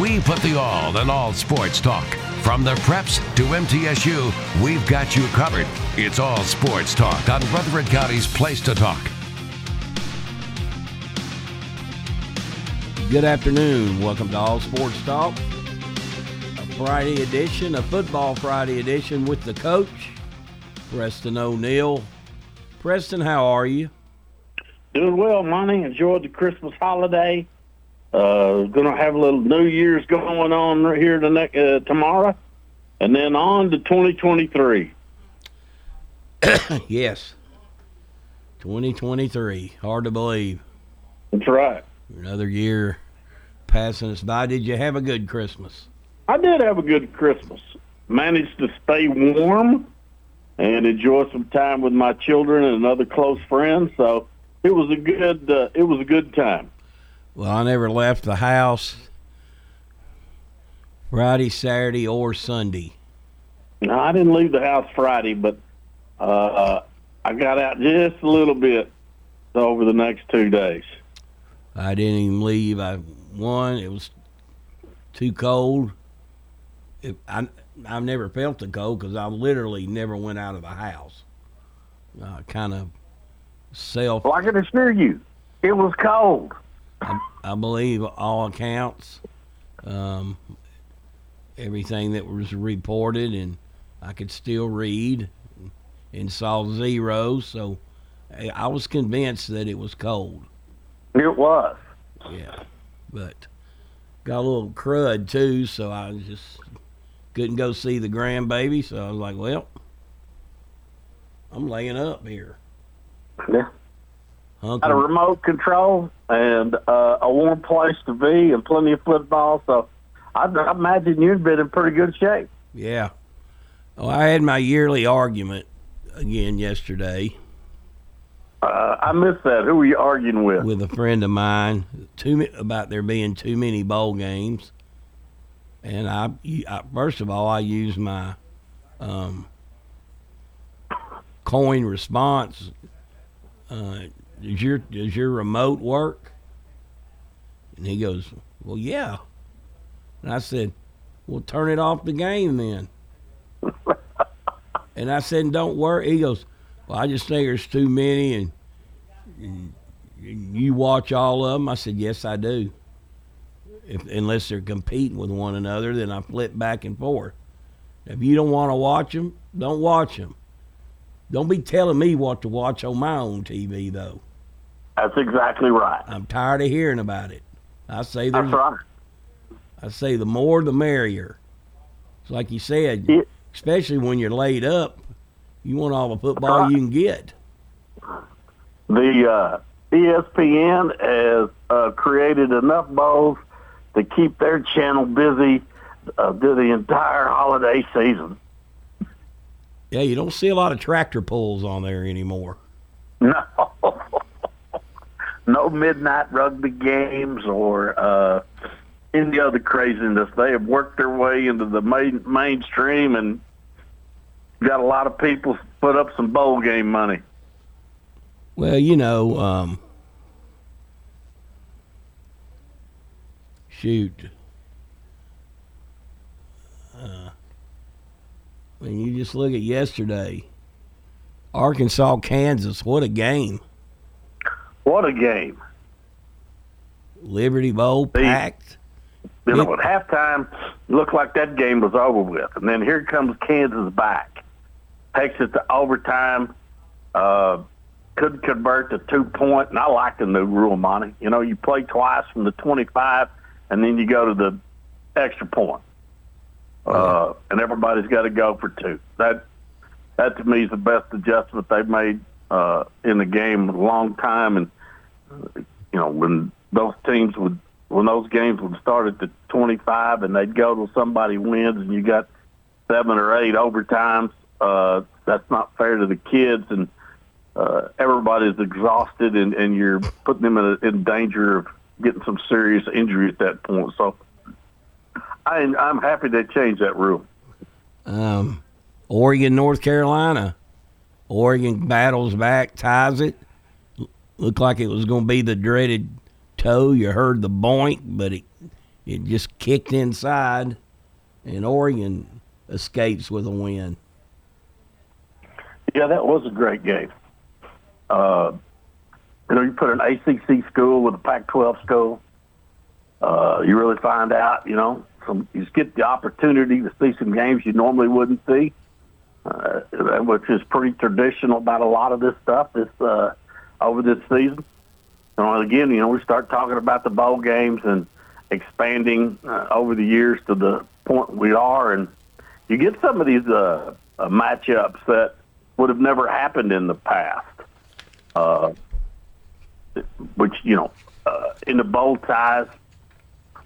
We put the all in all sports talk. From the preps to MTSU, we've got you covered. It's all sports talk on Rutherford County's Place to Talk. Good afternoon. Welcome to All Sports Talk, a Friday edition, a Football Friday edition with the coach, Preston O'Neill. Preston, how are you? Doing well, Monty. Enjoyed the Christmas holiday. Uh, gonna have a little New Year's going on right here the next, uh, tomorrow, and then on to 2023. yes. 2023. Hard to believe. That's right. Another year passing us by. Did you have a good Christmas? I did have a good Christmas. Managed to stay warm and enjoy some time with my children and other close friends. So it was a good. Uh, it was a good time. Well, I never left the house Friday, Saturday, or Sunday. No, I didn't leave the house Friday, but uh, I got out just a little bit over the next two days. I didn't even leave. I one, it was too cold. It, I I've never felt the cold because I literally never went out of the house. Uh, kind of self. Well, I can assure you, it was cold. I, I believe all accounts, um, everything that was reported, and I could still read and saw zero. So I I was convinced that it was cold. It was. Yeah, but got a little crud too, so I just couldn't go see the grandbaby. So I was like, well, I'm laying up here. Yeah. Hunker- Got a remote control and uh, a warm place to be and plenty of football. So I, I imagine you've been in pretty good shape. Yeah. Oh, I had my yearly argument again yesterday Uh, I missed that. Who were you arguing with? with a friend of mine too about there being too many bowl games. And I, I first of all, I use my um, coin response. Uh, does your does your remote work? And he goes, well, yeah. And I said, well, turn it off the game then. and I said, don't worry. He goes, well, I just think there's too many, and, and you watch all of them. I said, yes, I do. If unless they're competing with one another, then I flip back and forth. If you don't want to watch them, don't watch them. Don't be telling me what to watch on my own TV, though. That's exactly right. I'm tired of hearing about it. I say there's, That's right. I say the more the merrier. It's like you said, Yeah. especially when you're laid up, you want all the football right. you can get. The uh, ESPN has uh, created enough bowls to keep their channel busy uh, through the entire holiday season. Yeah, you don't see a lot of tractor pulls on there anymore. No. No midnight rugby games or uh, any other craziness. They have worked their way into the main, mainstream and got a lot of people put up some bowl game money. Well, you know, um, shoot. Uh, mean, you just look at yesterday. Arkansas, Kansas, what a game. What a game. Liberty Bowl packed. You know, at halftime, looked like that game was over with. And then here comes Kansas back. Takes it to overtime. Uh, could convert to two point, and I like the new rule, Monty. You know, you play twice from the 25, and then you go to the extra point. Uh, and everybody's got to go for two. That that to me is the best adjustment they've made uh, in the game in a long time. And you know, when those teams would when those games would start at the 25 and they'd go to somebody wins, and you got seven or eight overtimes. Uh, that's not fair to the kids, and uh, everybody's exhausted, and, and you're putting them in, a, in danger of getting some serious injury at that point. So I, I'm happy they changed that rule. Um, Oregon, North Carolina. Oregon battles back, ties it. Looked like it was going to be the dreaded toe. You heard the boink, but it it just kicked inside, and Oregon escapes with a win. Yeah, that was a great game. Uh, you know, you put an ACC school with a Pac-12 school. Uh, you really find out, you know, some you get the opportunity to see some games you normally wouldn't see, uh, which is pretty traditional about a lot of this stuff this uh, over this season. And again, you know, we start talking about the bowl games and expanding uh, over the years to the point we are, and you get some of these uh, uh, matchups that would have never happened in the past. Uh, which you know, uh, in the bowl ties,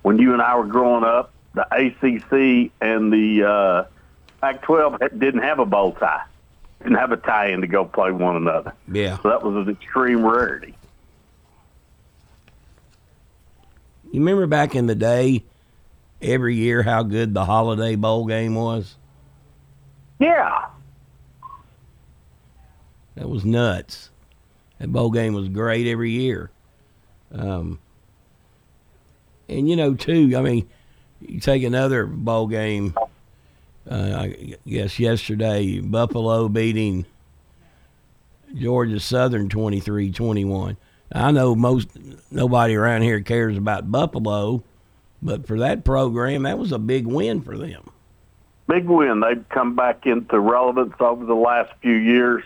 when you and I were growing up, the ACC and the uh, Pac-12 didn't have a bowl tie, didn't have a tie-in to go play one another. Yeah, so that was an extreme rarity. You remember back in the day, every year how good the Holiday Bowl game was? Yeah. That was nuts. That bowl game was great every year. Um, and you know, too, I mean, you take another bowl game. Uh, I guess yesterday, Buffalo beating Georgia Southern 23-21. I know most nobody around here cares about Buffalo, but for that program, that was a big win for them. Big win. They've come back into relevance over the last few years,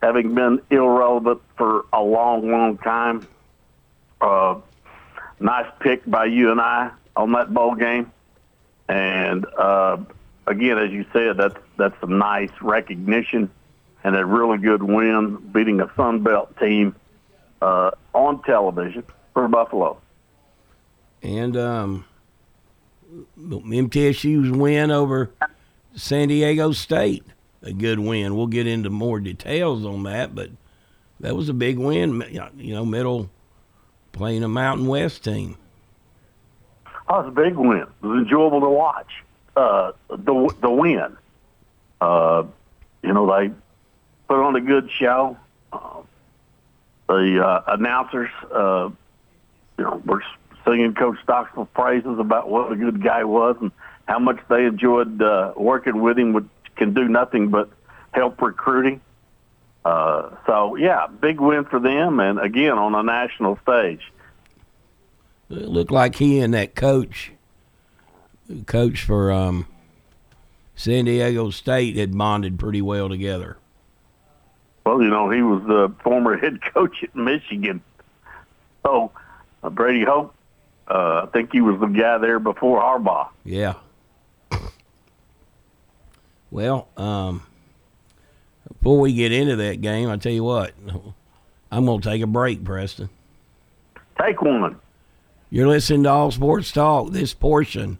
having been irrelevant for a long, long time. Uh, nice pick by you and I on that bowl game, and uh, again, as you said, that's that's some nice recognition and a really good win, beating a Sun Belt team uh, on television for Buffalo. And um, MTSU's win over San Diego State, a good win. We'll get into more details on that, but that was a big win. You know, middle playing a Mountain West team. Oh, it was a big win. It was enjoyable to watch. Uh, the the win. Uh, you know, they put on a good show. Uh, the uh, announcers, uh, you know, were singing Coach Stockstill's praises about what a good guy was and how much they enjoyed uh, working with him, which can do nothing but help recruiting. Uh, so yeah, big win for them, and again on a national stage. It looked like he and that coach, coach for um, San Diego State, had bonded pretty well together. Well, you know, he was the former head coach at Michigan. So uh, Brady Hoke, uh, I think he was the guy there before Harbaugh. Yeah. Well, um, before we get into that game, I tell you what, I'm going to take a break, Preston. Take one. You're listening to All Sports Talk. This portion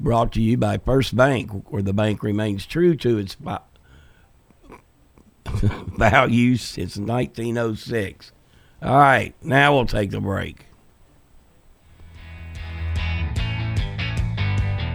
brought to you by First Bank, where the bank remains true to its values since 1906. All right, now we'll take the break.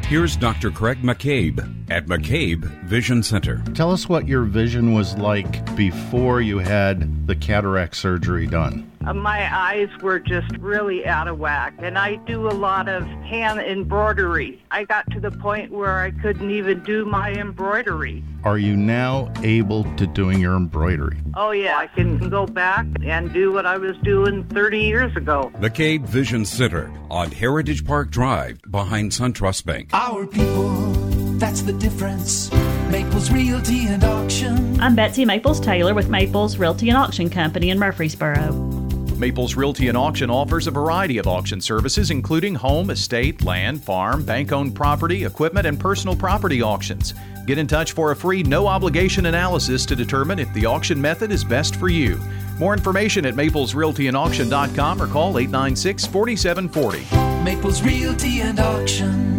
Here's Dr. Craig McCabe at McCabe Vision Center. Tell us what your vision was like before you had the cataract surgery done. Uh, my eyes were just really out of whack, and I do a lot of hand embroidery. I got to the point where I couldn't even do my embroidery. Are you now able to doing your embroidery? Oh yeah, I can go back and do what I was doing 30 years ago. The McCabe Vision Center on Heritage Park Drive behind SunTrust Bank. Our people, that's the difference. Maples Realty and Auction. I'm Betsy Maples Taylor with Maples Realty and Auction Company in Murfreesboro. Maples Realty and Auction offers a variety of auction services, including home, estate, land, farm, bank owned property, equipment, and personal property auctions. Get in touch for a free, no obligation analysis to determine if the auction method is best for you. More information at maplesrealtyandauction.com or call 896 4740. Maples Realty and Auction.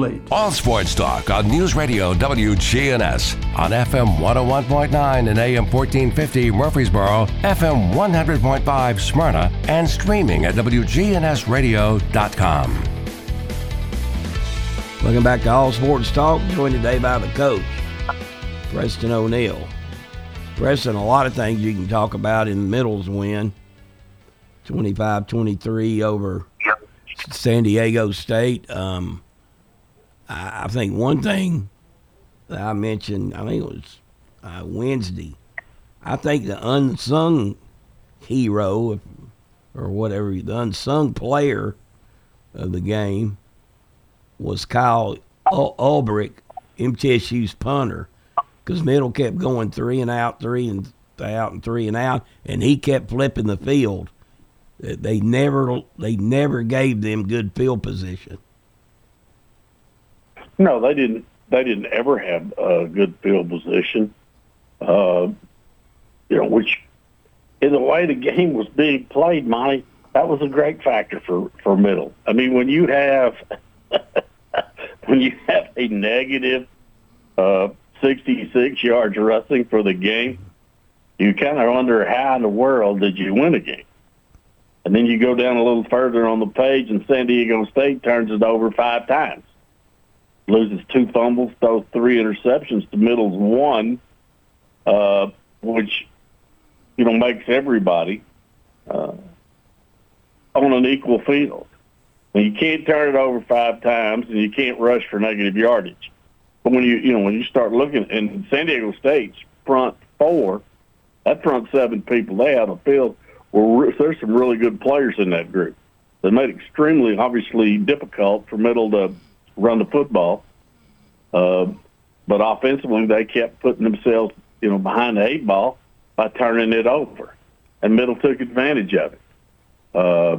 All Sports Talk on News Radio WGNS on FM 101.9 and AM 1450 Murfreesboro, FM 100.5 Smyrna, and streaming at WGNSradio.com. Welcome back to All Sports Talk, joined today by the coach, Preston O'Neill. Preston, a lot of things you can talk about in the Middle's win 25 23 over San Diego State. Um, I, think one thing that I mentioned, I think it was uh, Wednesday. I think the unsung hero, or whatever, the unsung player of the game was Kyle Ul- Ulbrich, MTSU's punter, because Middle kept going three and out, three and out, and three and out, and he kept flipping the field. They never, they never gave them good field position. No, they didn't. They didn't ever have a good field position. Uh, you know, which in the way the game was being played, Monty, that was a great factor for for middle. I mean, when you have when you have a negative uh, 66 yards rushing for the game, you kind of wonder how in the world did you win a game? And then you go down a little further on the page, and San Diego State turns it over five times loses two fumbles, throws three interceptions to Middle's one, uh, which you know makes everybody uh, on an equal field. And you can't turn it over five times, and you can't rush for negative yardage. But when you you know when you start looking in San Diego State's front four, that front seven people they have a field. Well, there's some really good players in that group. They made it extremely obviously difficult for Middle to run the football. Uh, but offensively, they kept putting themselves, you know, behind the eight ball by turning it over, and Middle took advantage of it. Uh,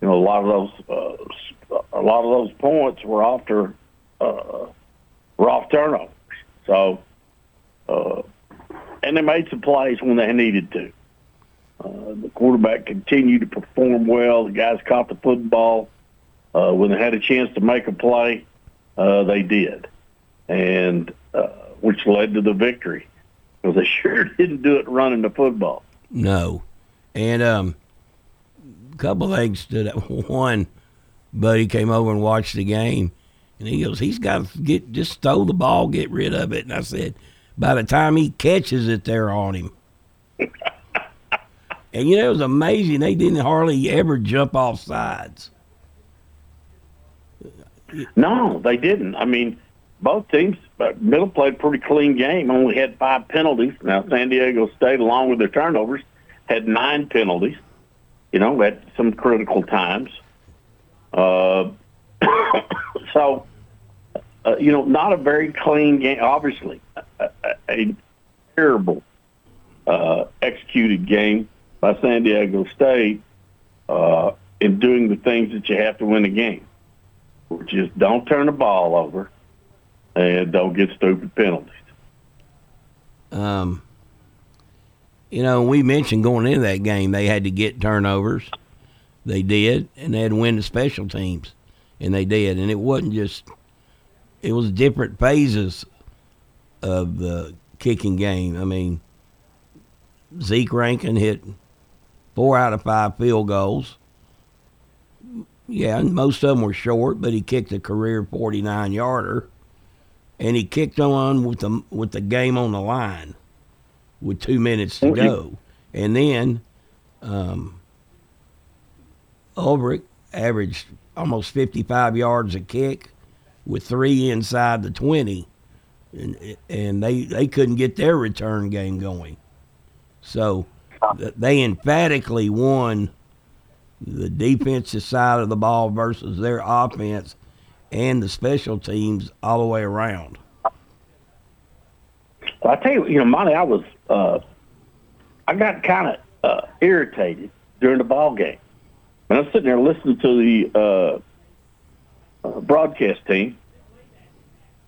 you know, a lot of those, uh, a lot of those points were after, uh, were off turnovers. So, uh, and they made some plays when they needed to. Uh, the quarterback continued to perform well. The guys caught the football. Uh, when they had a chance to make a play, uh, they did, and uh, which led to the victory because they sure didn't do it running the football. No, and um, a couple things stood out. One, Buddy came over and watched the game, and he goes, "He's got to get just throw the ball, get rid of it." And I said, "By the time he catches it, they're on him." and you know, it was amazing. They didn't hardly ever jump off sides. No, they didn't. I mean, both teams, But Middle played a pretty clean game. Only had five penalties. Now San Diego State, along with their turnovers, had nine penalties. You know, at some critical times. Uh, so, uh, you know, not a very clean game. Obviously, a, a, a terrible uh, executed game by San Diego State uh, in doing the things that you have to win a game is don't turn the ball over, and don't get stupid penalties. Um, you know, we mentioned going into that game they had to get turnovers. They did, and they had to win the special teams, and they did. And it wasn't just; it was different phases of the kicking game. I mean, Zeke Rankin hit four out of five field goals. Yeah, and most of them were short, but he kicked a career 49 yarder, and he kicked on with the with the game on the line, with two minutes to go, and then um, Ulbrich averaged almost 55 yards a kick, with three inside the 20, and and they they couldn't get their return game going, so they emphatically won the defensive side of the ball versus their offense and the special teams all the way around. Well, I tell you, you know, Monty, I was, uh, I got kind of uh, irritated during the ball game. And I'm sitting there listening to the uh, uh, broadcast team,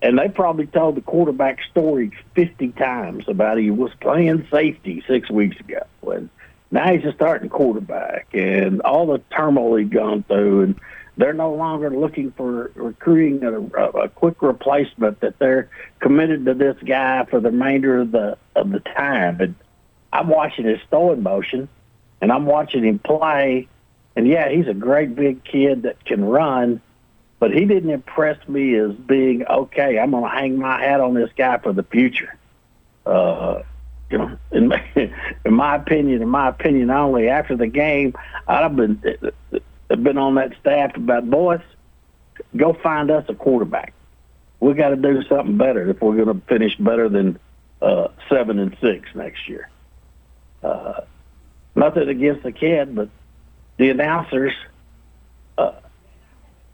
and they probably told the quarterback story 50 times about he was playing safety six weeks ago. And now he's a starting quarterback and all the turmoil he's gone through and they're no longer looking for recruiting a, a, quick replacement that they're committed to this guy for the remainder of the of the time. And I'm watching his throwing motion and I'm watching him play. And yeah he's a great big kid that can run but he didn't impress me as being okay I'm going to hang my hat on this guy for the future. Uh you know, in my, in my opinion, in my opinion only, after the game, I've been I've been on that staff about boys, go find us a quarterback. We got to do something better if we're going to finish better than uh, seven and six next year. Uh, nothing against the kid, but the announcers, uh,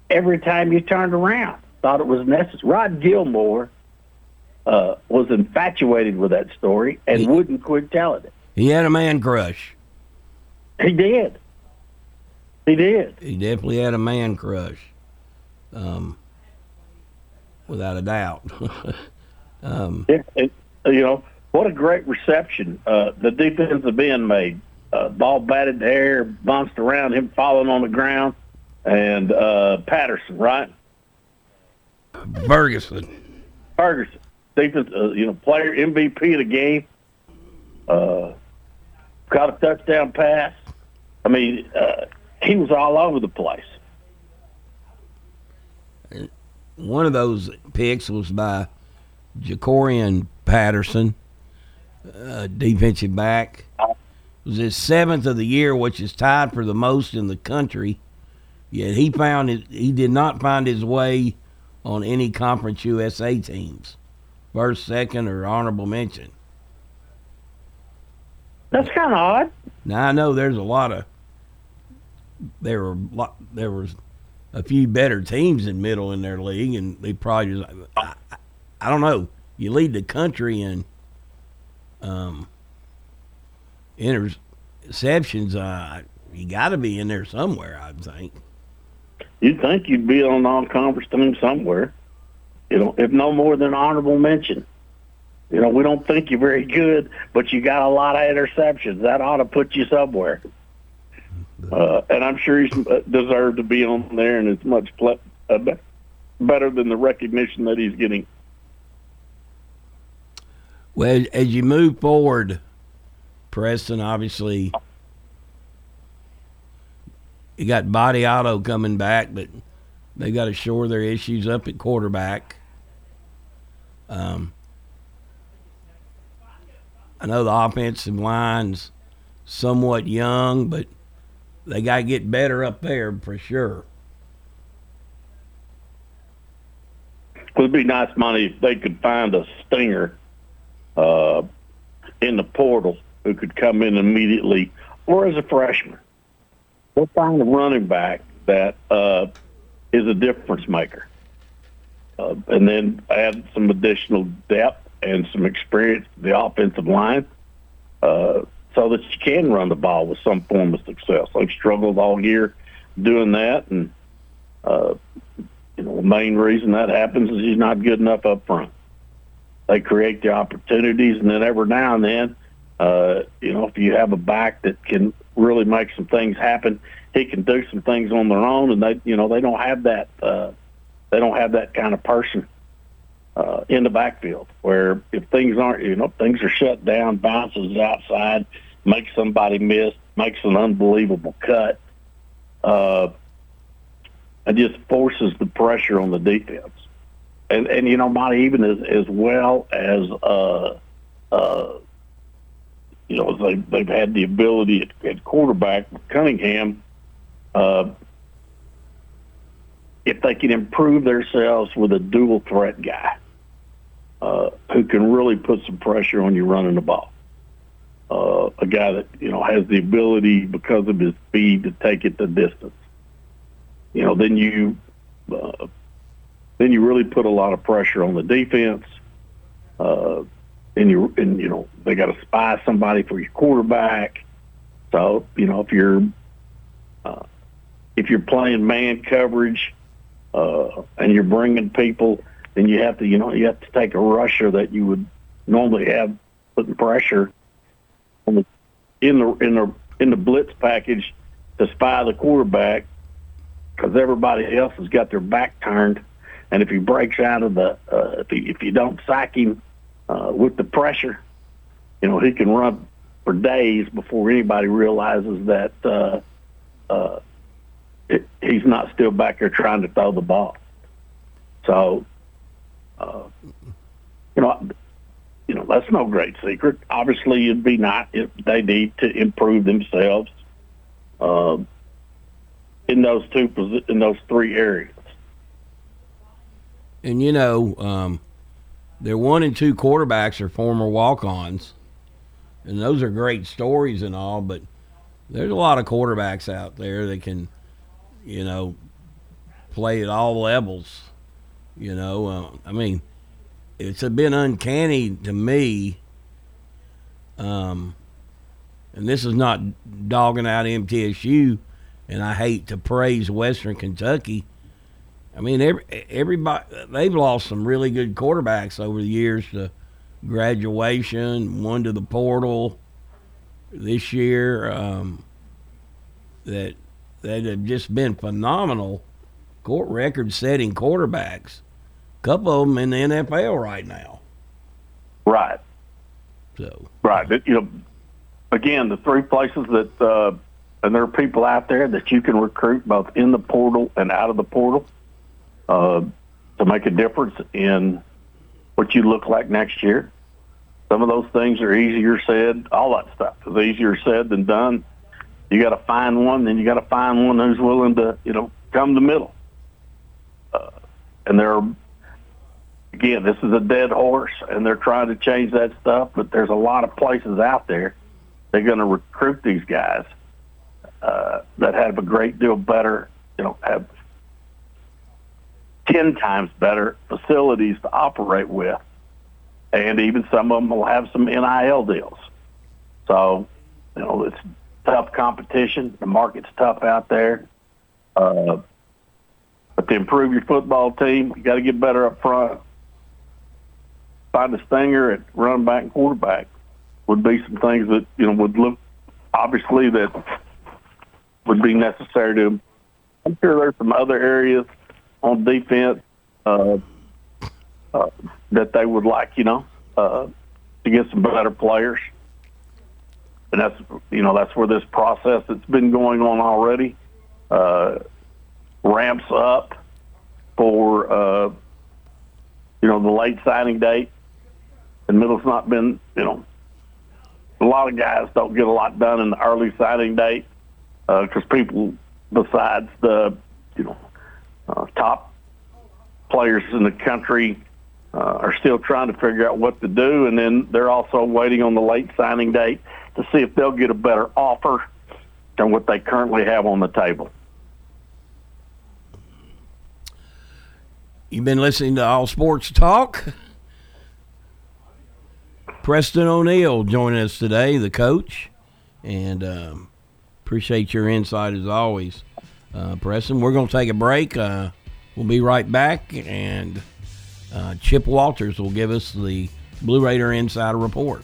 every time you turned around, thought it was necessary. Rod Gilmore uh, was infatuated with that story and he, wouldn't quit telling it. He had a man crush. He did. He did. He definitely had a man crush, um, without a doubt. um, yeah, it, you know what a great reception uh, the defensive end made. Uh, ball batted the air, bounced around, him falling on the ground, and uh, Patterson, right? Ferguson. Ferguson defense, uh, you know, player MVP of the game. Uh, got a touchdown pass. I mean, uh, he was all over the place. One of those picks was by Jacorian Patterson, uh, defensive back. It was his seventh of the year, which is tied for the most in the country. Yet he found it, he did not find his way on any Conference USA teams first, second, or honorable mention. That's kind of odd. Now I know there's a lot of there were lot, there was a few better teams in middle in their league, and they probably just I, I don't know. You lead the country in um, interceptions. Uh, you got to be in there somewhere, I think. You'd think you'd be on all-conference team somewhere you know, if no more than honorable mention. You know, we don't think you're very good, but you got a lot of interceptions. That ought to put you somewhere. Uh, and I'm sure he's uh, deserved to be on there, and it's much ple- uh, better than the recognition that he's getting. Well, as you move forward, Preston, obviously, you got Vattiato coming back, but they got to shore their issues up at quarterback. Um, I know the offensive line's somewhat young, but they got to get better up there for sure. It'd be nice Monty if they could find a stinger uh, in the portal who could come in immediately, or as a freshman. We'll find a running back that uh, is a difference maker. Uh, and then add some additional depth and some experience to the offensive line uh, so that you can run the ball with some form of success. They've struggled all year doing that, and uh, you know, the main reason that happens is he's not good enough up front. They create the opportunities, and then every now and then, uh, you know, if you have a back that can really make some things happen, he can do some things on their own, and they, you know, they don't have that. Uh, they don't have that kind of person uh, in the backfield where if things aren't, you know, things are shut down, bounces outside, makes somebody miss, makes an unbelievable cut, uh, and just forces the pressure on the defense. And and you know, Monty, even as as well as uh, uh, you know, they they've had the ability at, at quarterback Cunningham. Uh, if they can improve themselves with a dual threat guy uh, who can really put some pressure on you running the ball, uh, a guy that you know has the ability because of his speed to take it the distance. You know, then you uh, then you really put a lot of pressure on the defense. Uh, and you and you know they got to spy somebody for your quarterback. So you know if you're uh, if you're playing man coverage uh, and you're bringing people, then you have to you know you have to take a rusher that you would normally have putting pressure on the in the in the in the blitz package to spy the quarterback because everybody else has got their back turned, and if he breaks out of the uh, if he, if you don't sack him uh, with the pressure, you know he can run for days before anybody realizes that uh, uh, it, he's not still back there trying to throw the ball. So, uh, you know, you know that's no great secret. Obviously, it'd be not if they need to improve themselves uh, in those two in those three areas. And you know, um, their one and two quarterbacks are former walk-ons, and those are great stories and all. But there's a lot of quarterbacks out there that can, you know, play at all levels. You know, uh, I mean, it's been uncanny to me. Um, and this is not dogging out MTSU, and I hate to praise Western Kentucky. I mean, every, everybody they've lost some really good quarterbacks over the years to graduation, one to the portal this year. Um, that that have just been phenomenal, court record-setting quarterbacks. A couple of them in the NFL right now. Right. So right, you know, again, the three places that uh, and there are people out there that you can recruit both in the portal and out of the portal uh, to make a difference in what you look like next year. Some of those things are easier said. All that stuff is easier said than done. You got to find one, then you got to find one who's willing to, you know, come the middle. Uh, and there are, again, this is a dead horse, and they're trying to change that stuff. But there's a lot of places out there they're going to recruit these guys uh, that have a great deal better, you know, have 10 times better facilities to operate with. And even some of them will have some NIL deals. So, you know, it's tough competition. The market's tough out there. Uh, but to improve your football team, you got to get better up front. Find a stinger at running back and quarterback would be some things that, you know, would look obviously that would be necessary to. I'm sure there's some other areas on defense uh, uh, that they would like, you know, uh, to get some better players. And that's you know that's where this process that's been going on already uh, ramps up for uh, you know the late signing date. And middle's not been you know a lot of guys don't get a lot done in the early signing date because uh, people besides the you know uh, top players in the country uh, are still trying to figure out what to do, and then they're also waiting on the late signing date to see if they'll get a better offer than what they currently have on the table. You've been listening to All Sports Talk. Preston O'Neill joining us today, the coach, and um, appreciate your insight as always, uh, Preston. We're going to take a break. Uh, We'll be right back, and uh, Chip Walters will give us the Blue Raider Insider Report.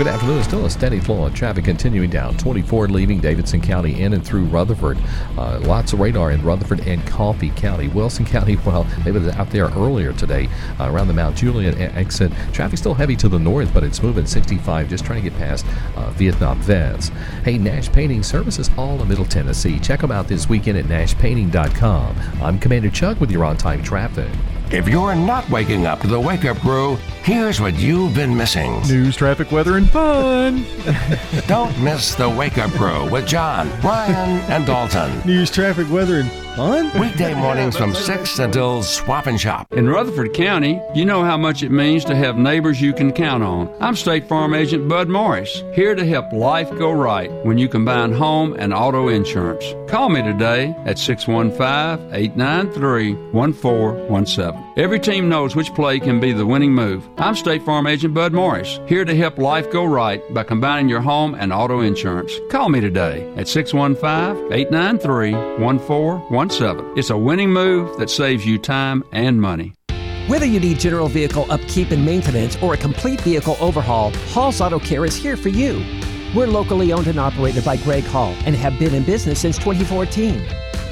Good afternoon. Still a steady flow of traffic continuing down 24 leaving Davidson County in and through Rutherford. Uh, lots of radar in Rutherford and Coffee County. Wilson County, well, they were out there earlier today uh, around the Mount Juliet exit. Traffic still heavy to the north, but it's moving 65 just trying to get past uh, Vietnam Vets. Hey, Nash Painting Services all in Middle Tennessee. Check them out this weekend at nashpainting.com. I'm Commander Chuck with your on time traffic. If you're not waking up to the wake up crew, here's what you've been missing news, traffic, weather, and fun. Don't miss the wake up crew with John, Brian, and Dalton. News, traffic, weather, and fun? Weekday mornings from 6 until swap and shop. In Rutherford County, you know how much it means to have neighbors you can count on. I'm State Farm Agent Bud Morris, here to help life go right when you combine home and auto insurance. Call me today at 615 893 1417. Every team knows which play can be the winning move. I'm State Farm Agent Bud Morris, here to help life go right by combining your home and auto insurance. Call me today at 615 893 1417. It's a winning move that saves you time and money. Whether you need general vehicle upkeep and maintenance or a complete vehicle overhaul, Hall's Auto Care is here for you. We're locally owned and operated by Greg Hall and have been in business since 2014.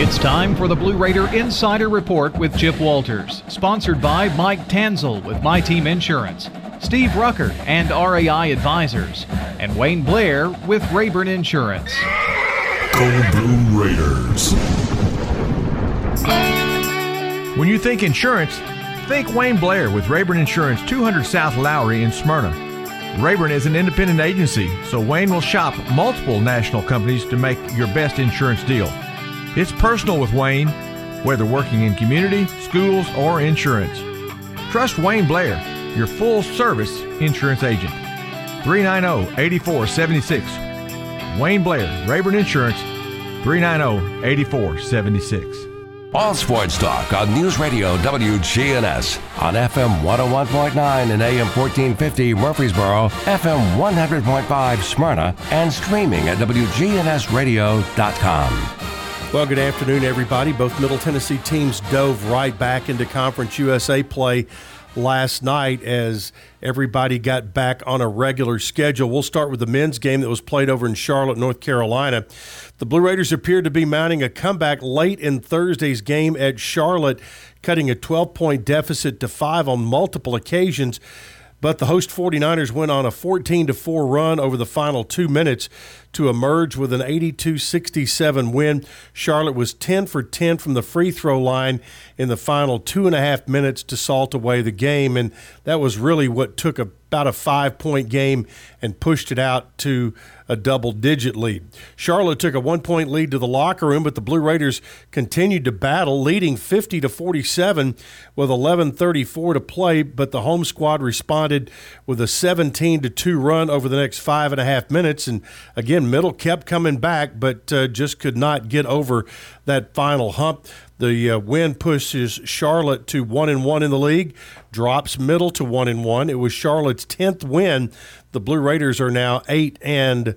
It's time for the Blue Raider Insider Report with Chip Walters, sponsored by Mike Tanzel with My Team Insurance, Steve Rucker and RAI Advisors, and Wayne Blair with Rayburn Insurance. Go Blue Raiders. When you think insurance, think Wayne Blair with Rayburn Insurance, 200 South Lowry in Smyrna. Rayburn is an independent agency, so Wayne will shop multiple national companies to make your best insurance deal. It's personal with Wayne, whether working in community, schools, or insurance. Trust Wayne Blair, your full service insurance agent. 390 8476. Wayne Blair, Rayburn Insurance, 390 8476. All sports talk on News Radio WGNS on FM 101.9 and AM 1450 Murfreesboro, FM 100.5 Smyrna, and streaming at WGNSradio.com. Well, good afternoon, everybody. Both Middle Tennessee teams dove right back into Conference USA play last night as everybody got back on a regular schedule. We'll start with the men's game that was played over in Charlotte, North Carolina. The Blue Raiders appeared to be mounting a comeback late in Thursday's game at Charlotte, cutting a 12 point deficit to five on multiple occasions. But the host 49ers went on a 14 to 4 run over the final two minutes to emerge with an 82 67 win. Charlotte was 10 for 10 from the free throw line in the final two and a half minutes to salt away the game. And that was really what took about a five point game and pushed it out to a double digit lead. Charlotte took a one point lead to the locker room, but the Blue Raiders continued to battle, leading 50 to 47 with 11:34 to play. But the home squad responded with a 17 to 2 run over the next five and a half minutes. And again, Middle kept coming back, but uh, just could not get over that final hump. The uh, win pushes Charlotte to one and one in the league, drops Middle to one and one. It was Charlotte's tenth win. The Blue Raiders are now eight and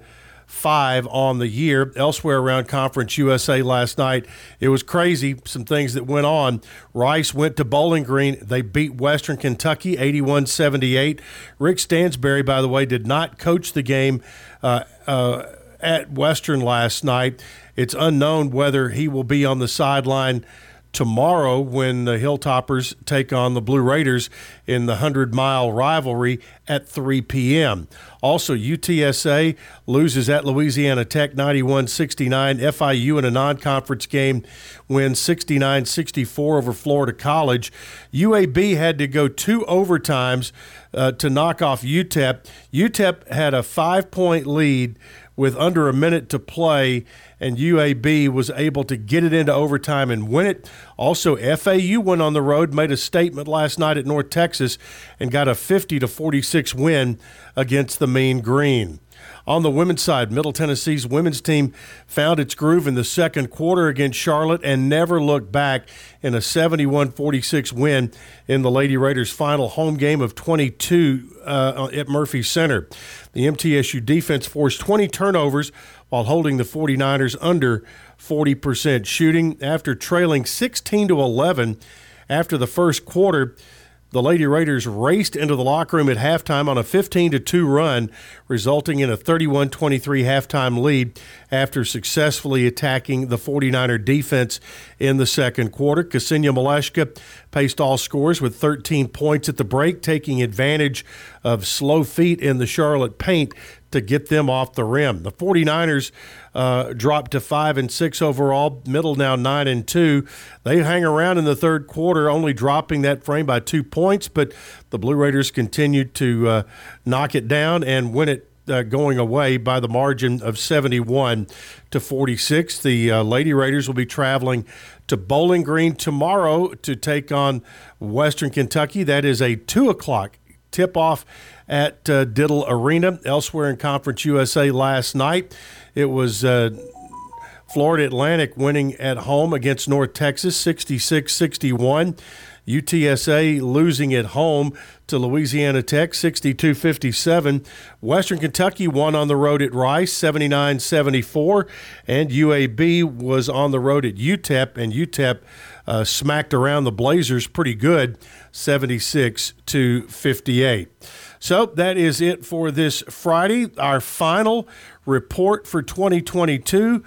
five on the year. Elsewhere around Conference USA last night, it was crazy. Some things that went on. Rice went to Bowling Green. They beat Western Kentucky 81 78. Rick Stansbury, by the way, did not coach the game uh, uh, at Western last night. It's unknown whether he will be on the sideline tomorrow when the Hilltoppers take on the Blue Raiders in the 100 mile rivalry at 3 p.m. Also, UTSA loses at Louisiana Tech 91 69. FIU in a non conference game wins 69 64 over Florida College. UAB had to go two overtimes uh, to knock off UTEP. UTEP had a five point lead with under a minute to play, and UAB was able to get it into overtime and win it. Also, FAU went on the road, made a statement last night at North Texas, and got a 50 to 46 win against the Mean Green. On the women's side, Middle Tennessee's women's team found its groove in the second quarter against Charlotte and never looked back in a 71 46 win in the Lady Raiders' final home game of 22 uh, at Murphy Center. The MTSU defense forced 20 turnovers while holding the 49ers under 40% shooting after trailing 16 to 11 after the first quarter. The Lady Raiders raced into the locker room at halftime on a 15 2 run, resulting in a 31 23 halftime lead after successfully attacking the 49er defense in the second quarter. Ksenia Maleshka paced all scores with 13 points at the break, taking advantage of slow feet in the Charlotte paint to get them off the rim. The 49ers uh, dropped to 5 and 6 overall, middle now 9 and 2. They hang around in the third quarter, only dropping that frame by two points, but the Blue Raiders continued to uh, knock it down and win it uh, going away by the margin of 71 to 46. The uh, Lady Raiders will be traveling to Bowling Green tomorrow to take on Western Kentucky. That is a 2 o'clock tip off at uh, Diddle Arena. Elsewhere in Conference USA last night, it was uh, Florida Atlantic winning at home against North Texas 66 61. UTSA losing at home to Louisiana Tech 62 57. Western Kentucky won on the road at Rice 79 74. And UAB was on the road at UTEP, and UTEP uh, smacked around the Blazers pretty good 76 to 58. So that is it for this Friday, our final report for 2022.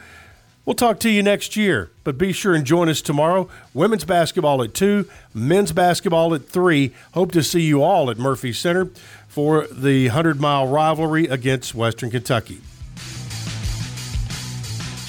We'll talk to you next year, but be sure and join us tomorrow. Women's basketball at 2, men's basketball at 3. Hope to see you all at Murphy Center for the 100 mile rivalry against Western Kentucky.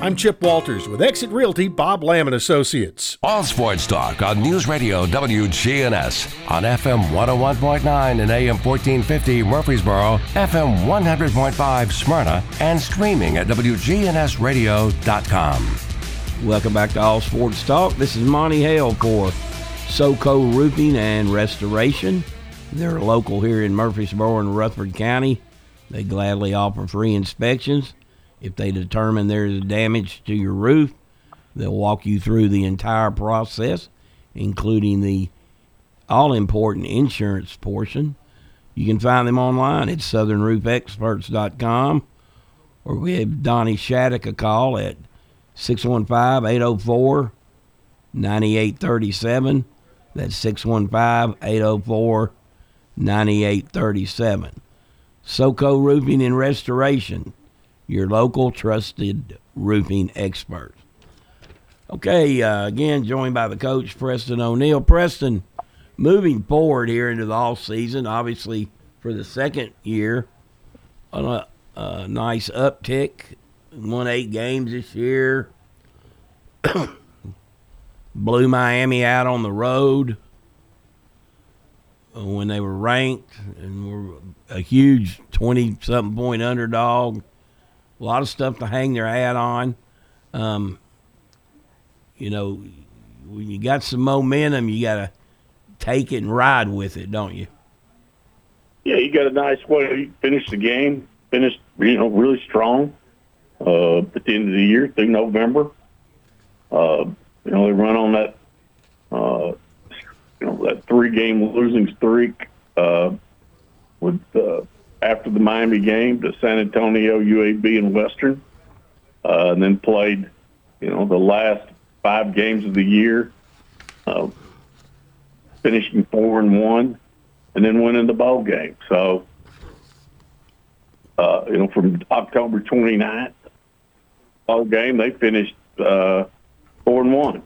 I'm Chip Walters with Exit Realty Bob Lamb and Associates. All sports talk on News Radio WGNS on FM 101.9 and AM 1450 Murfreesboro, FM 100.5 Smyrna, and streaming at WGNSradio.com. Welcome back to All Sports Talk. This is Monty Hale for SoCo Roofing and Restoration. They're local here in Murfreesboro and Rutherford County. They gladly offer free inspections. If they determine there's damage to your roof, they'll walk you through the entire process, including the all important insurance portion. You can find them online at southernroofexperts.com or have Donnie Shattuck a call at 615 804 9837. That's 615 804 9837. SoCo Roofing and Restoration, your local trusted roofing expert. Okay, uh, again, joined by the coach, Preston O'Neill. Preston, moving forward here into the off season, obviously for the second year, a, a nice uptick. Won eight games this year. Blew Miami out on the road when they were ranked and were a huge 20 something point underdog. A lot of stuff to hang their hat on. Um, you know, when you got some momentum, you got to take it and ride with it, don't you? Yeah, you got a nice way. You finished the game, finished, you know, really strong uh, at the end of the year through November. Uh, you know, they run on that, uh, you know, that three-game losing streak uh, with uh, after the Miami game to San Antonio, UAB, and Western, uh, and then played, you know, the last five games of the year, uh, finishing four and one, and then winning the bowl game. So, uh, you know, from October 29th, bowl game, they finished uh, four and one,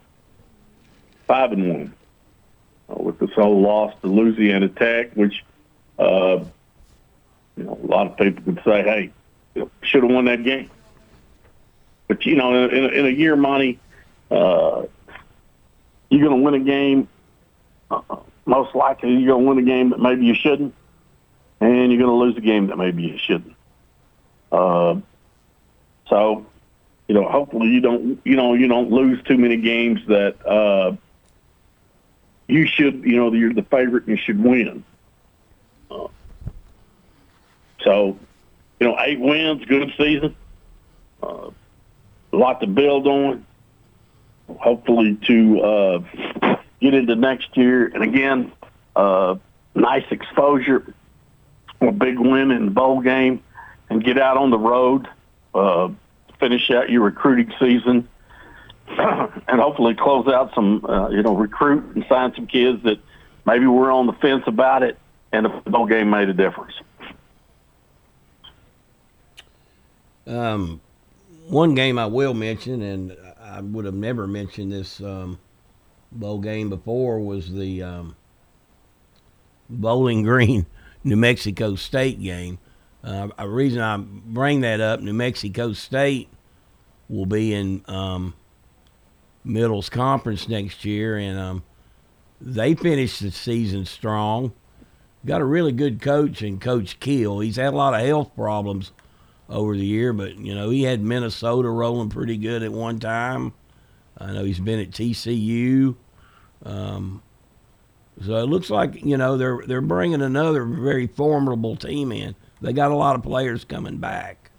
five and one, uh, with the sole loss to Louisiana Tech, which, uh, you know, a lot of people could say, hey, should have won that game. But you know, in, in, a, in a year, Monty, uh, you're going to win a game. Uh, most likely, you're going to win a game that maybe you shouldn't, and you're going to lose a game that maybe you shouldn't. Uh, so, you know, hopefully you don't, you know, you don't lose too many games that uh, you should, you know, you're the favorite and you should win. So, you know, eight wins, good season. Uh, a lot to build on. Hopefully to uh, get into next year. And again, uh, nice exposure, a big win in the bowl game, and get out on the road, uh, finish out your recruiting season, and hopefully close out some, uh, you know, recruit and sign some kids that maybe were on the fence about it, and the bowl game made a difference. Um, one game I will mention, and I would have never mentioned this um, bowl game before, was the um, Bowling Green New Mexico State game. Uh, a reason I bring that up, New Mexico State will be in um, Middle's conference next year, and um, they finished the season strong. Got a really good coach in Coach Kill. He's had a lot of health problems over the year, but you know he had Minnesota rolling pretty good at one time. I know he's been at TCU. Um, so it looks like you know they're they're bringing another very formidable team in. They got a lot of players coming back.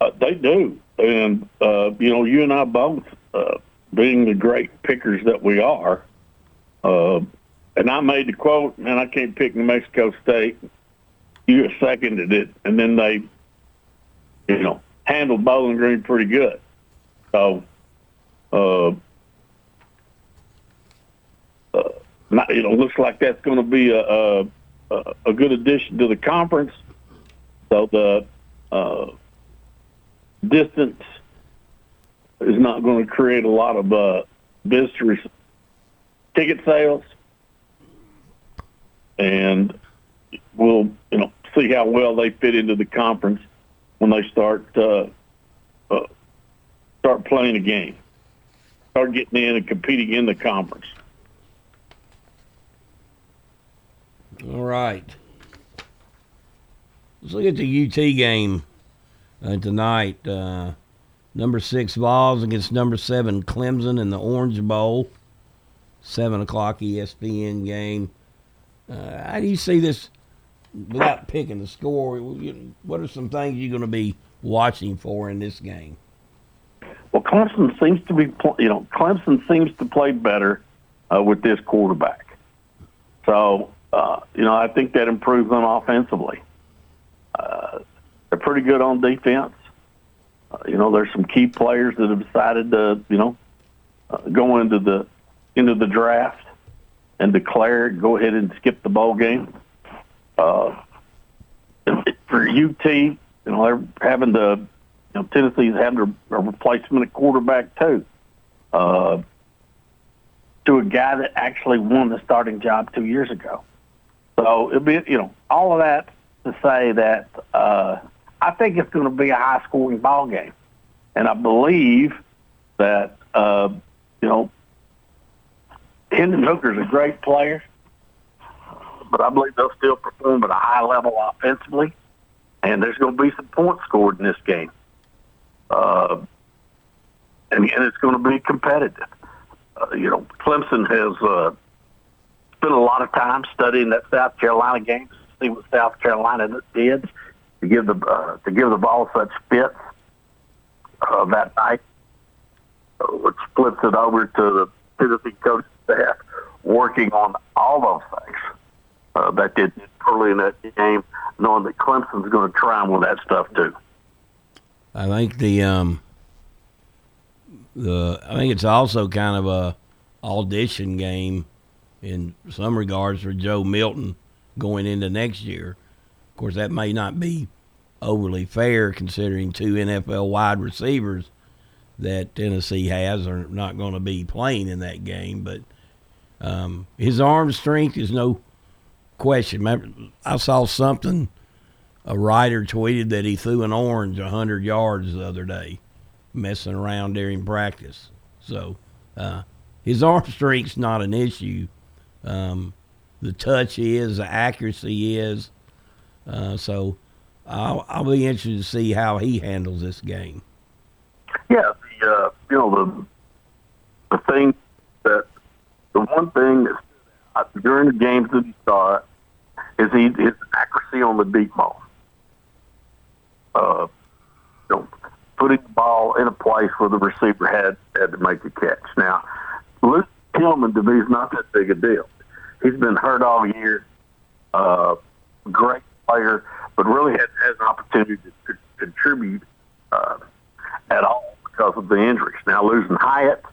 Uh, they do, and uh, you know you and I both, uh, being the great pickers that we are, uh, and I made the quote, and I can't pick New Mexico State you seconded it, and then they, you know, handled Bowling Green pretty good. So, uh, uh, not, you know, looks like that's going to be a, a a good addition to the conference. So the uh, distance is not going to create a lot of uh, ticket sales, and we'll you know see how well they fit into the conference when they start uh, uh, start playing a game, start getting in and competing in the conference. All right. Let's look at the UT game uh, tonight. Uh, number six Vols against number seven Clemson in the Orange Bowl. Seven o'clock ESPN game. Uh, how do you see this without picking the score, what are some things you're going to be watching for in this game? Well, Clemson seems to be, you know, Clemson seems to play better uh, with this quarterback. So, uh, you know, I think that improves them offensively. Uh, they're pretty good on defense. Uh, you know, there's some key players that have decided to, you know, uh, go into the into the draft and declare, go ahead and skip the bowl game. Uh, for UT, you know, they're having to, you know, Tennessee's having a, a replacement at quarterback too. Uh, to a guy that actually won the starting job two years ago. So it'll be, you know, all of that to say that uh, I think it's going to be a high scoring ball game, and I believe that uh, you know Hendon Hooker's a great player but I believe they'll still perform at a high level offensively, and there's going to be some points scored in this game. Uh, and, and it's going to be competitive. Uh, you know, Clemson has uh, spent a lot of time studying that South Carolina game to see what South Carolina did to give the uh, to give the Vols such fits uh, that night, which flips it over to the Tennessee coach staff working on all those things uh, that did early in that game, knowing that Clemson's going to try them with that stuff too. I think the um the I think it's also kind of a audition game in some regards for Joe Milton going into next year. Of course, that may not be overly fair considering two NFL wide receivers that Tennessee has are not going to be playing in that game. But um, his arm strength is no question. Remember, I saw something. A writer tweeted that he threw an orange hundred yards the other day, messing around during practice. So uh, his arm strength's not an issue. Um, the touch is, the accuracy is. Uh, so I'll, I'll be interested to see how he handles this game. Yeah, the uh, you know the the thing that the one thing that uh, during the games that he saw is he his accuracy on the deep ball. Uh, you know, putting the ball in a place where the receiver had had to make the catch. Now, Luke Tillman to me is not that big a deal. He's been hurt all year. Uh, great player, but really has, has an opportunity to, to contribute uh, at all because of the injuries. Now losing Hyatt,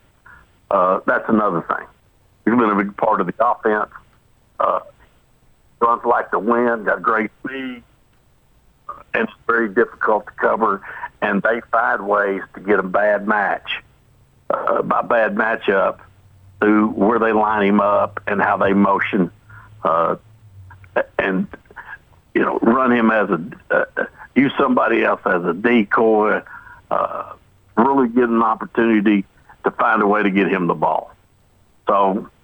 uh, that's another thing. He's been a big part of the offense. Uh, runs like the wind, got great speed, and it's very difficult to cover. And they find ways to get a bad match, uh, by bad matchup, to where they line him up and how they motion, uh, and you know run him as a uh, use somebody else as a decoy. Uh, really get an opportunity to find a way to get him the ball. So, uh,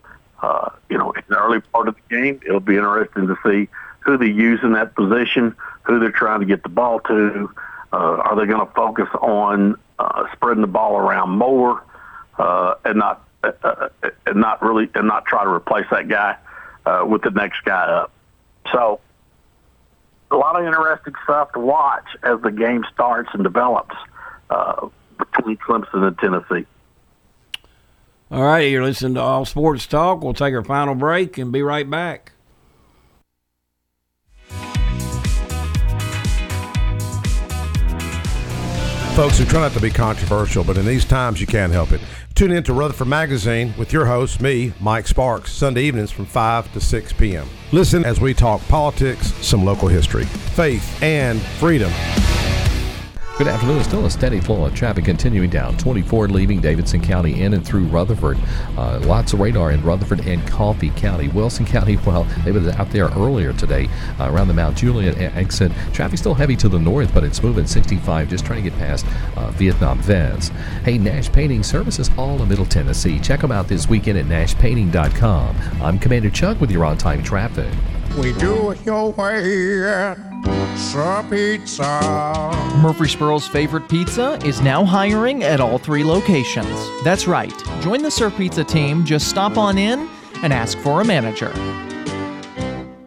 in the early part of the game, it'll be interesting to see who they use in that position, who they're trying to get the ball to. Uh, are they going to focus on uh, spreading the ball around more uh, and not uh, uh, and not really and not try to replace that guy uh, with the next guy up? So, a lot of interesting stuff to watch as the game starts and develops. Uh, between Clemson and Tennessee. All right, you're listening to All Sports Talk. We'll take our final break and be right back. Folks, we try not to be controversial, but in these times you can't help it. Tune in to Rutherford Magazine with your host, me, Mike Sparks, Sunday evenings from 5 to 6 p.m. Listen as we talk politics, some local history, faith, and freedom. Good afternoon. Still a steady flow of traffic continuing down 24 leaving Davidson County in and through Rutherford. Uh, lots of radar in Rutherford and Coffee County. Wilson County, well, they were out there earlier today uh, around the Mount Juliet exit. Traffic still heavy to the north, but it's moving 65, just trying to get past uh, Vietnam Vets. Hey, Nash Painting Services all in Middle Tennessee. Check them out this weekend at nashpainting.com. I'm Commander Chuck with your on time traffic. We do it your way at Sir Pizza. Murfreesboro's favorite pizza is now hiring at all three locations. That's right. Join the Sir Pizza team. Just stop on in and ask for a manager.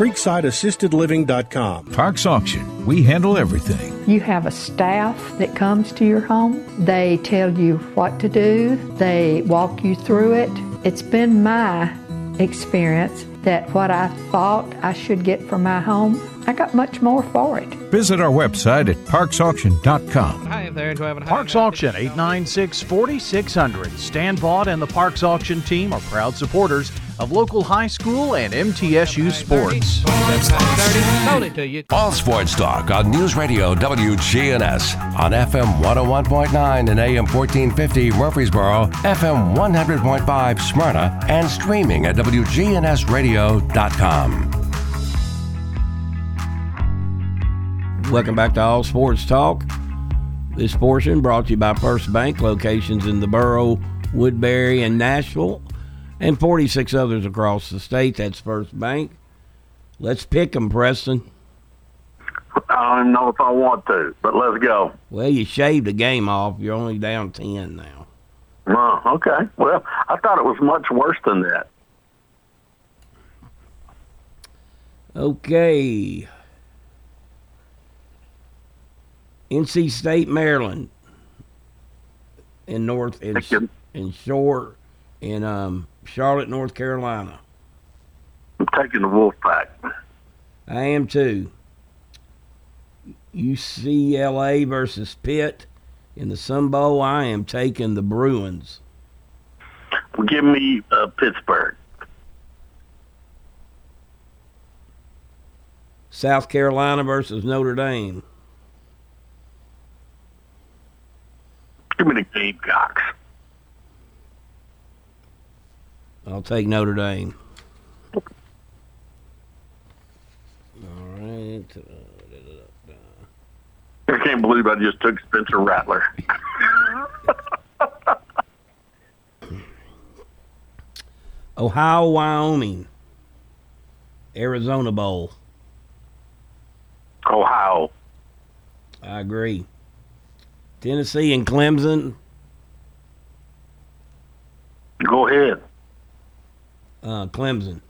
www.creeksideassistedliving.com. Parks Auction. We handle everything. You have a staff that comes to your home. They tell you what to do, they walk you through it. It's been my experience that what I thought I should get for my home, I got much more for it. Visit our website at parksauction.com. Hi there, do I have a Parks Auction 896 4600. Stan Vaught and the Parks Auction team are proud supporters of local high school and MTSU sports. All sports talk on News Radio WGNS on FM 101.9 and AM 1450 Murfreesboro, FM 100.5 Smyrna, and streaming at WGNSradio.com. Welcome back to All Sports Talk. This portion brought to you by First Bank, locations in the borough, Woodbury, and Nashville, and 46 others across the state. That's First Bank. Let's pick 'em, Preston. I don't know if I want to, but let's go. Well, you shaved the game off. You're only down 10 now. Oh, okay. Well, I thought it was much worse than that. Okay. NC State, Maryland, in North in, in Shore, in um, Charlotte, North Carolina. I'm taking the Wolfpack. I am too. UCLA versus Pitt in the Sun Bowl. I am taking the Bruins. Give me uh, Pittsburgh. South Carolina versus Notre Dame. Give me the Gamecocks. I'll take Notre Dame. All right. Uh, I can't believe I just took Spencer Rattler. Ohio, Wyoming, Arizona Bowl. Ohio. I agree. Tennessee and Clemson. Go ahead. Uh, Clemson.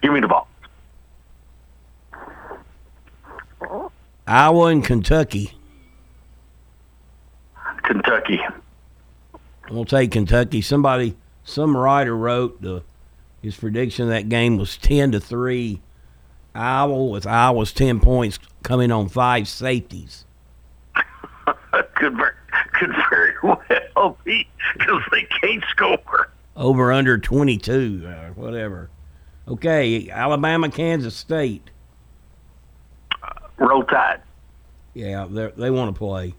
Give me the Vols. Iowa and Kentucky. Kentucky. We'll take Kentucky. Somebody, some writer wrote the, his prediction of that game was ten to three. Iowa with Iowa's ten points coming on five safeties. could very, could very well be because they can't score. Over under twenty two, uh, whatever. Okay, Alabama, Kansas State. Roll Tide. Yeah, they they want to play.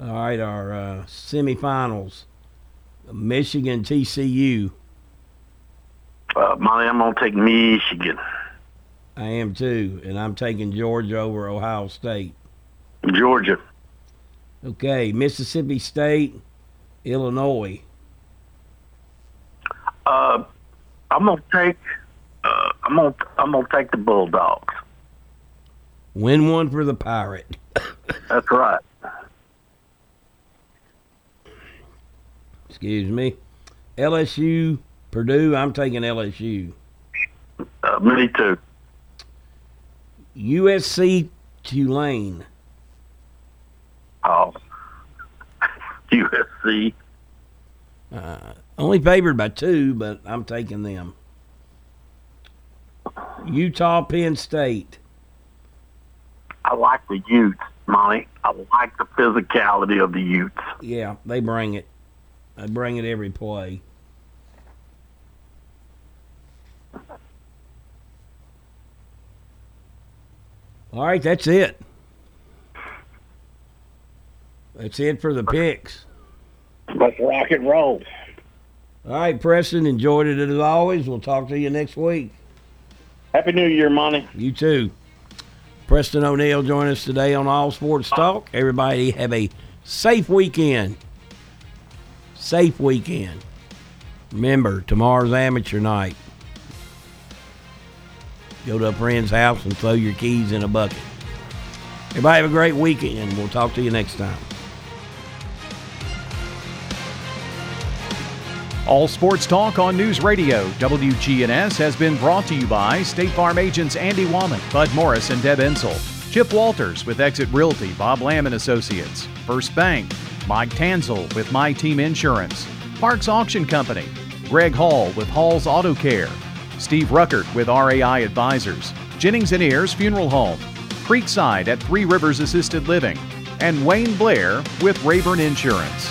All right, our uh, semifinals: Michigan, TCU. Uh, Monty, I'm gonna take Michigan. I am too, and I'm taking Georgia over Ohio State. Georgia. Okay, Mississippi State, Illinois. Uh, I'm gonna take. Uh, I'm gonna. I'm gonna take the Bulldogs. Win one for the Pirate. That's right. Excuse me. LSU, Purdue. I'm taking LSU. Uh, me too. USC, Tulane. Oh, USC. Uh, only favored by two, but I'm taking them. Utah, Penn State. I like the Utes, Monty. I like the physicality of the Utes. Yeah, they bring it. They bring it every play. All right, that's it. That's it for the picks. Let's rock and roll. All right, Preston, enjoyed it as always. We'll talk to you next week. Happy New Year, Monty. You too. Preston O'Neill join us today on All Sports Talk. Everybody have a safe weekend. Safe weekend. Remember, tomorrow's amateur night. Go to a friend's house and throw your keys in a bucket. Everybody have a great weekend. We'll talk to you next time. All Sports Talk on News Radio WGNS has been brought to you by State Farm agents Andy Womack, Bud Morris, and Deb Ensel. Chip Walters with Exit Realty, Bob Lamb and Associates. First Bank, Mike Tanzel with My Team Insurance. Parks Auction Company, Greg Hall with Hall's Auto Care. Steve Ruckert with RAI Advisors. Jennings and Ayers Funeral Home. Creekside at Three Rivers Assisted Living. And Wayne Blair with Rayburn Insurance.